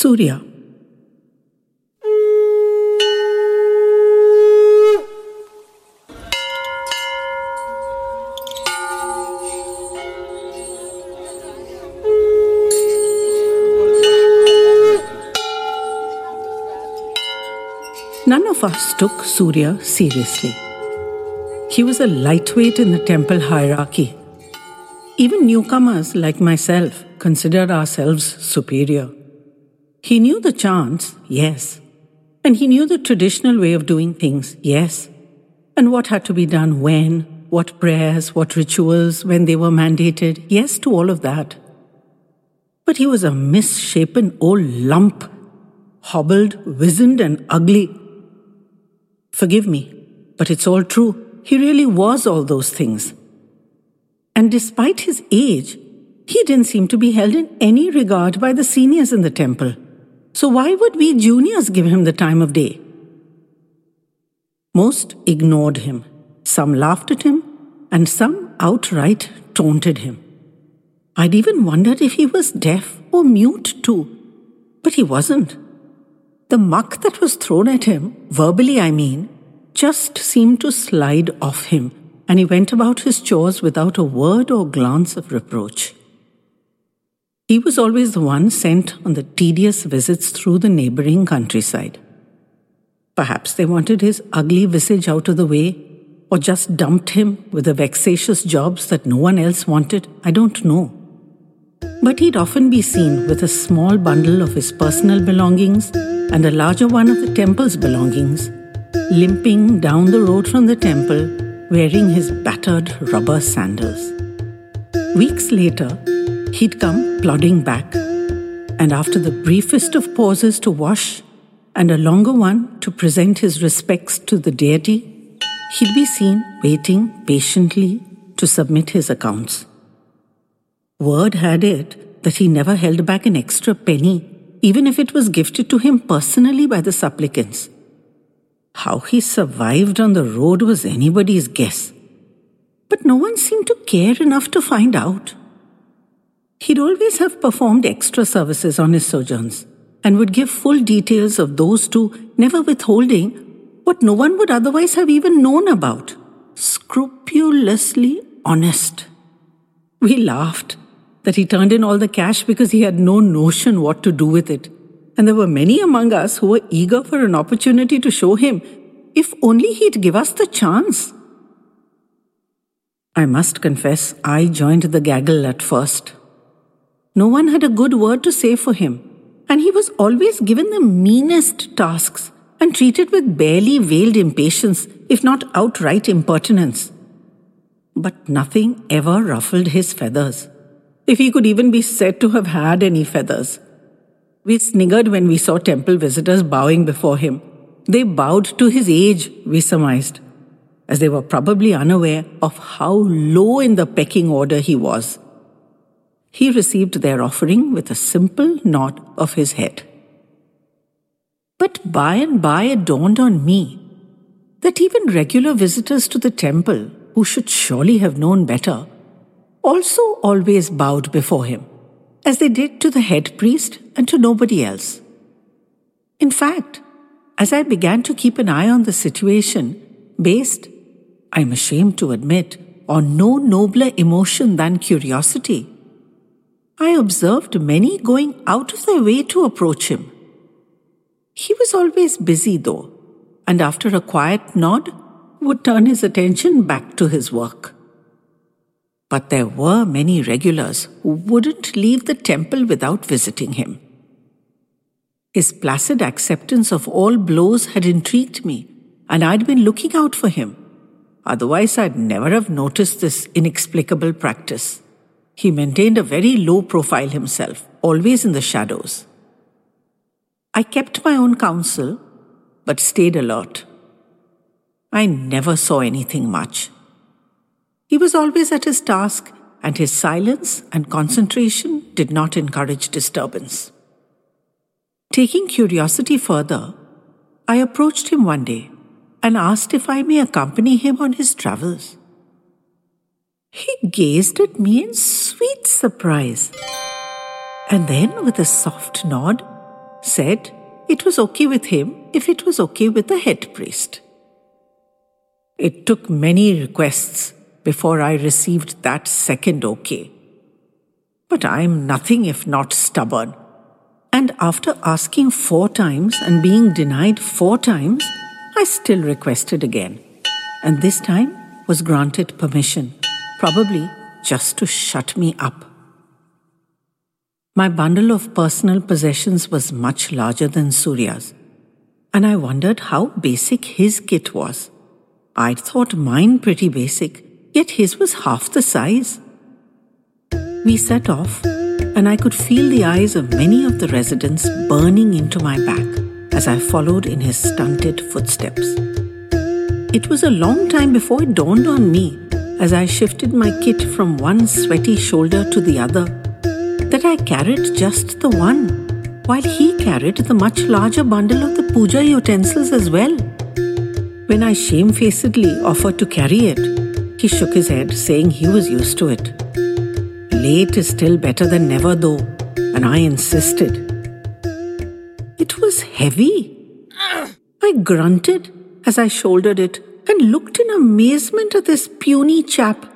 Surya. None of us took Surya seriously. He was a lightweight in the temple hierarchy. Even newcomers like myself considered ourselves superior. He knew the chants, yes. And he knew the traditional way of doing things, yes. And what had to be done when, what prayers, what rituals, when they were mandated, yes to all of that. But he was a misshapen old lump, hobbled, wizened, and ugly. Forgive me, but it's all true. He really was all those things. And despite his age, he didn't seem to be held in any regard by the seniors in the temple. So why would we juniors give him the time of day? Most ignored him. Some laughed at him, and some outright taunted him. I'd even wondered if he was deaf or mute too. But he wasn't. The muck that was thrown at him, verbally I mean, just seemed to slide off him, and he went about his chores without a word or glance of reproach. He was always the one sent on the tedious visits through the neighboring countryside. Perhaps they wanted his ugly visage out of the way, or just dumped him with the vexatious jobs that no one else wanted. I don't know. But he'd often be seen with a small bundle of his personal belongings and a larger one of the temple's belongings, limping down the road from the temple wearing his battered rubber sandals. Weeks later, He'd come plodding back, and after the briefest of pauses to wash and a longer one to present his respects to the deity, he'd be seen waiting patiently to submit his accounts. Word had it that he never held back an extra penny, even if it was gifted to him personally by the supplicants. How he survived on the road was anybody's guess. But no one seemed to care enough to find out. He'd always have performed extra services on his sojourns and would give full details of those two, never withholding what no one would otherwise have even known about. Scrupulously honest. We laughed that he turned in all the cash because he had no notion what to do with it. And there were many among us who were eager for an opportunity to show him if only he'd give us the chance. I must confess, I joined the gaggle at first. No one had a good word to say for him, and he was always given the meanest tasks and treated with barely veiled impatience, if not outright impertinence. But nothing ever ruffled his feathers, if he could even be said to have had any feathers. We sniggered when we saw temple visitors bowing before him. They bowed to his age, we surmised, as they were probably unaware of how low in the pecking order he was he received their offering with a simple nod of his head. But by and by it dawned on me that even regular visitors to the temple, who should surely have known better, also always bowed before him, as they did to the head priest and to nobody else. In fact, as I began to keep an eye on the situation, based, I'm ashamed to admit, on no nobler emotion than curiosity, I observed many going out of their way to approach him. He was always busy, though, and after a quiet nod, would turn his attention back to his work. But there were many regulars who wouldn't leave the temple without visiting him. His placid acceptance of all blows had intrigued me, and I'd been looking out for him. Otherwise, I'd never have noticed this inexplicable practice. He maintained a very low profile himself, always in the shadows. I kept my own counsel, but stayed alert. I never saw anything much. He was always at his task, and his silence and concentration did not encourage disturbance. Taking curiosity further, I approached him one day and asked if I may accompany him on his travels. He gazed at me in sweet surprise. And then, with a soft nod, said it was okay with him if it was okay with the head priest. It took many requests before I received that second okay. But I am nothing if not stubborn. And after asking four times and being denied four times, I still requested again. And this time was granted permission, probably just to shut me up. My bundle of personal possessions was much larger than Surya's, and I wondered how basic his kit was. I'd thought mine pretty basic, yet his was half the size. We set off, and I could feel the eyes of many of the residents burning into my back as I followed in his stunted footsteps. It was a long time before it dawned on me as I shifted my kit from one sweaty shoulder to the other that I carried just the one, while he carried the much larger bundle of the puja utensils as well. When I shamefacedly offered to carry it, he shook his head, saying he was used to it. Late is still better than never, though, and I insisted. It was heavy. I grunted as I shouldered it and looked in amazement at this puny chap.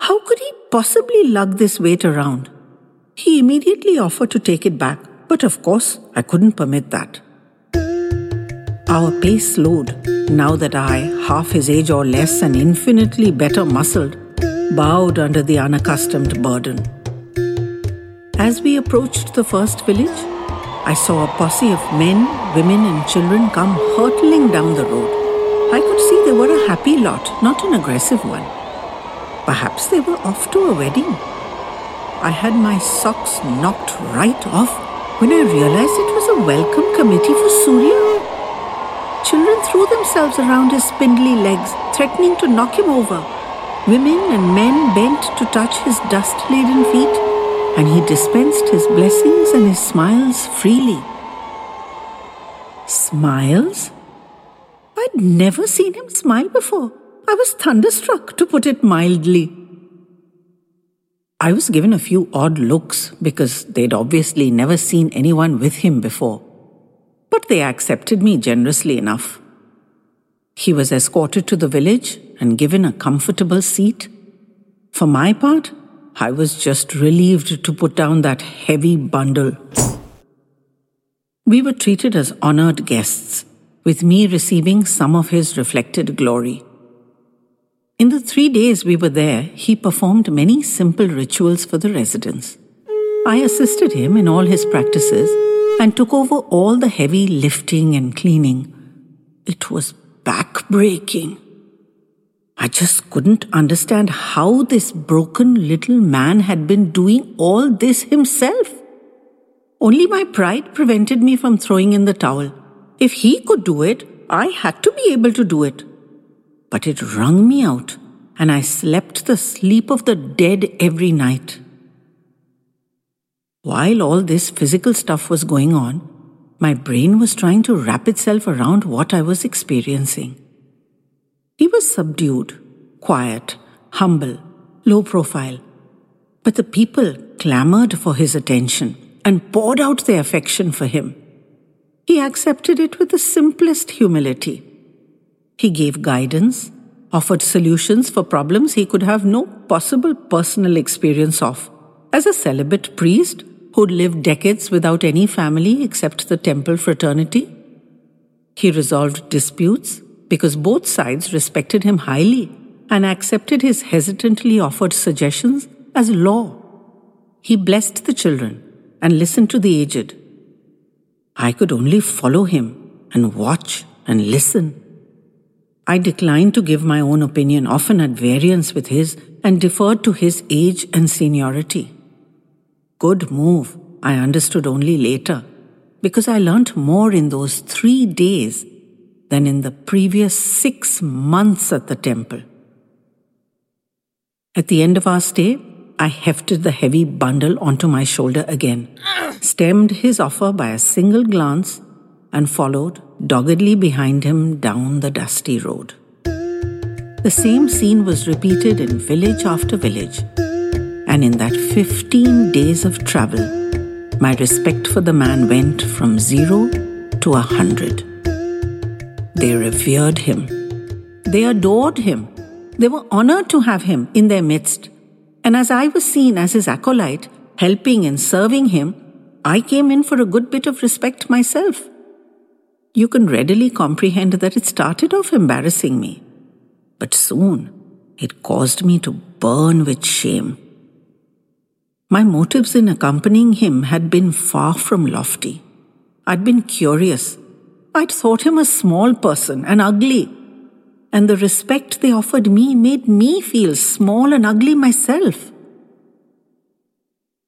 How could he possibly lug this weight around? He immediately offered to take it back, but of course I couldn't permit that. Our pace slowed now that I, half his age or less and infinitely better muscled, bowed under the unaccustomed burden. As we approached the first village, I saw a posse of men, women, and children come hurtling down the road. I could see they were a happy lot, not an aggressive one. Perhaps they were off to a wedding. I had my socks knocked right off when I realized it was a welcome committee for Surya. Children threw themselves around his spindly legs, threatening to knock him over. Women and men bent to touch his dust laden feet, and he dispensed his blessings and his smiles freely. Smiles? I'd never seen him smile before. I was thunderstruck, to put it mildly. I was given a few odd looks because they'd obviously never seen anyone with him before. But they accepted me generously enough. He was escorted to the village and given a comfortable seat. For my part, I was just relieved to put down that heavy bundle. We were treated as honored guests, with me receiving some of his reflected glory. In the three days we were there, he performed many simple rituals for the residents. I assisted him in all his practices and took over all the heavy lifting and cleaning. It was back-breaking. I just couldn't understand how this broken little man had been doing all this himself. Only my pride prevented me from throwing in the towel. If he could do it, I had to be able to do it. But it wrung me out, and I slept the sleep of the dead every night. While all this physical stuff was going on, my brain was trying to wrap itself around what I was experiencing. He was subdued, quiet, humble, low profile. But the people clamored for his attention and poured out their affection for him. He accepted it with the simplest humility. He gave guidance, offered solutions for problems he could have no possible personal experience of. As a celibate priest who'd lived decades without any family except the temple fraternity, he resolved disputes, because both sides respected him highly and accepted his hesitantly offered suggestions as law. He blessed the children and listened to the aged. I could only follow him and watch and listen. I declined to give my own opinion, often at variance with his, and deferred to his age and seniority. Good move, I understood only later, because I learnt more in those three days than in the previous six months at the temple. At the end of our stay, I hefted the heavy bundle onto my shoulder again, stemmed his offer by a single glance, and followed doggedly behind him down the dusty road. The same scene was repeated in village after village, and in that 15 days of travel, my respect for the man went from zero to a hundred. They revered him. They adored him. They were honored to have him in their midst. And as I was seen as his acolyte, helping and serving him, I came in for a good bit of respect myself. You can readily comprehend that it started off embarrassing me. But soon it caused me to burn with shame. My motives in accompanying him had been far from lofty. I'd been curious. I'd thought him a small person and ugly. And the respect they offered me made me feel small and ugly myself.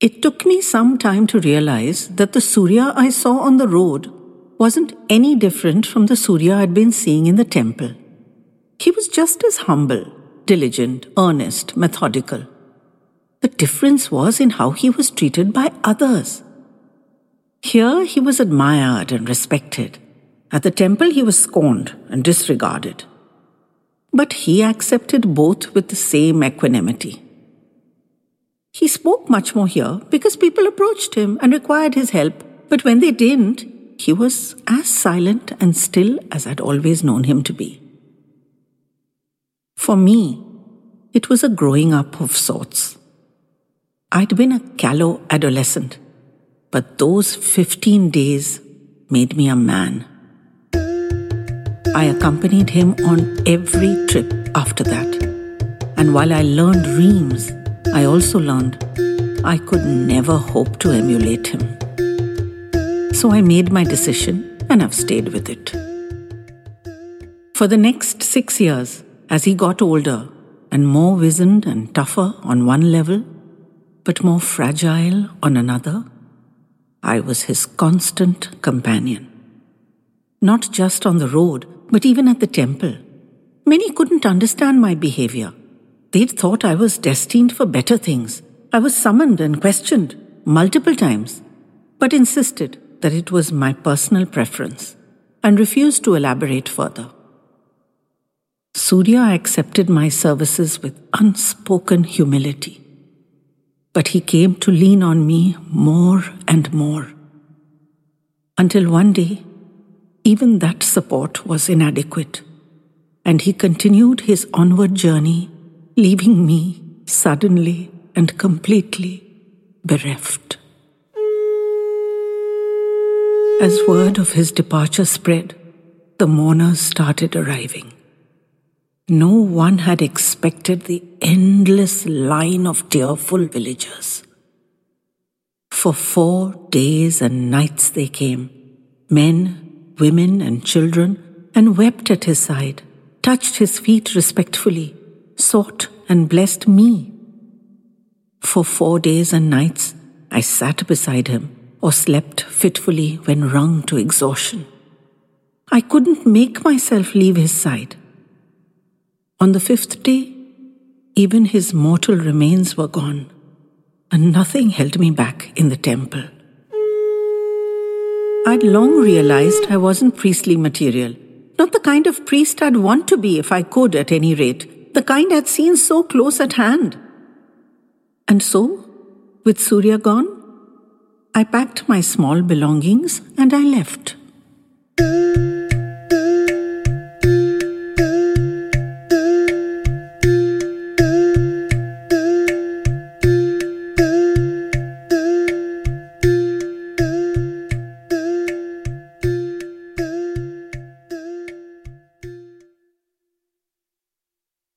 It took me some time to realize that the Surya I saw on the road wasn't any different from the Surya I'd been seeing in the temple. He was just as humble, diligent, earnest, methodical. The difference was in how he was treated by others. Here he was admired and respected. At the temple he was scorned and disregarded. But he accepted both with the same equanimity. He spoke much more here because people approached him and required his help, but when they didn't, he was as silent and still as I'd always known him to be. For me, it was a growing up of sorts. I'd been a callow adolescent, but those 15 days made me a man. I accompanied him on every trip after that. And while I learned reams, I also learned I could never hope to emulate him. So I made my decision and I've stayed with it. For the next six years, as he got older and more wizened and tougher on one level, but more fragile on another, I was his constant companion. Not just on the road, but even at the temple. Many couldn't understand my behavior. They'd thought I was destined for better things. I was summoned and questioned multiple times, but insisted that it was my personal preference and refused to elaborate further. Surya accepted my services with unspoken humility. But he came to lean on me more and more. Until one day, even that support was inadequate, and he continued his onward journey, leaving me suddenly and completely bereft. As word of his departure spread, the mourners started arriving. No one had expected the endless line of tearful villagers. For four days and nights they came, men, women, and children, and wept at his side, touched his feet respectfully, sought and blessed me. For four days and nights I sat beside him or slept fitfully when wrung to exhaustion. I couldn't make myself leave his side. On the fifth day, even his mortal remains were gone, and nothing held me back in the temple. I'd long realized I wasn't priestly material, not the kind of priest I'd want to be if I could, at any rate, the kind I'd seen so close at hand. And so, with Surya gone, I packed my small belongings and I left.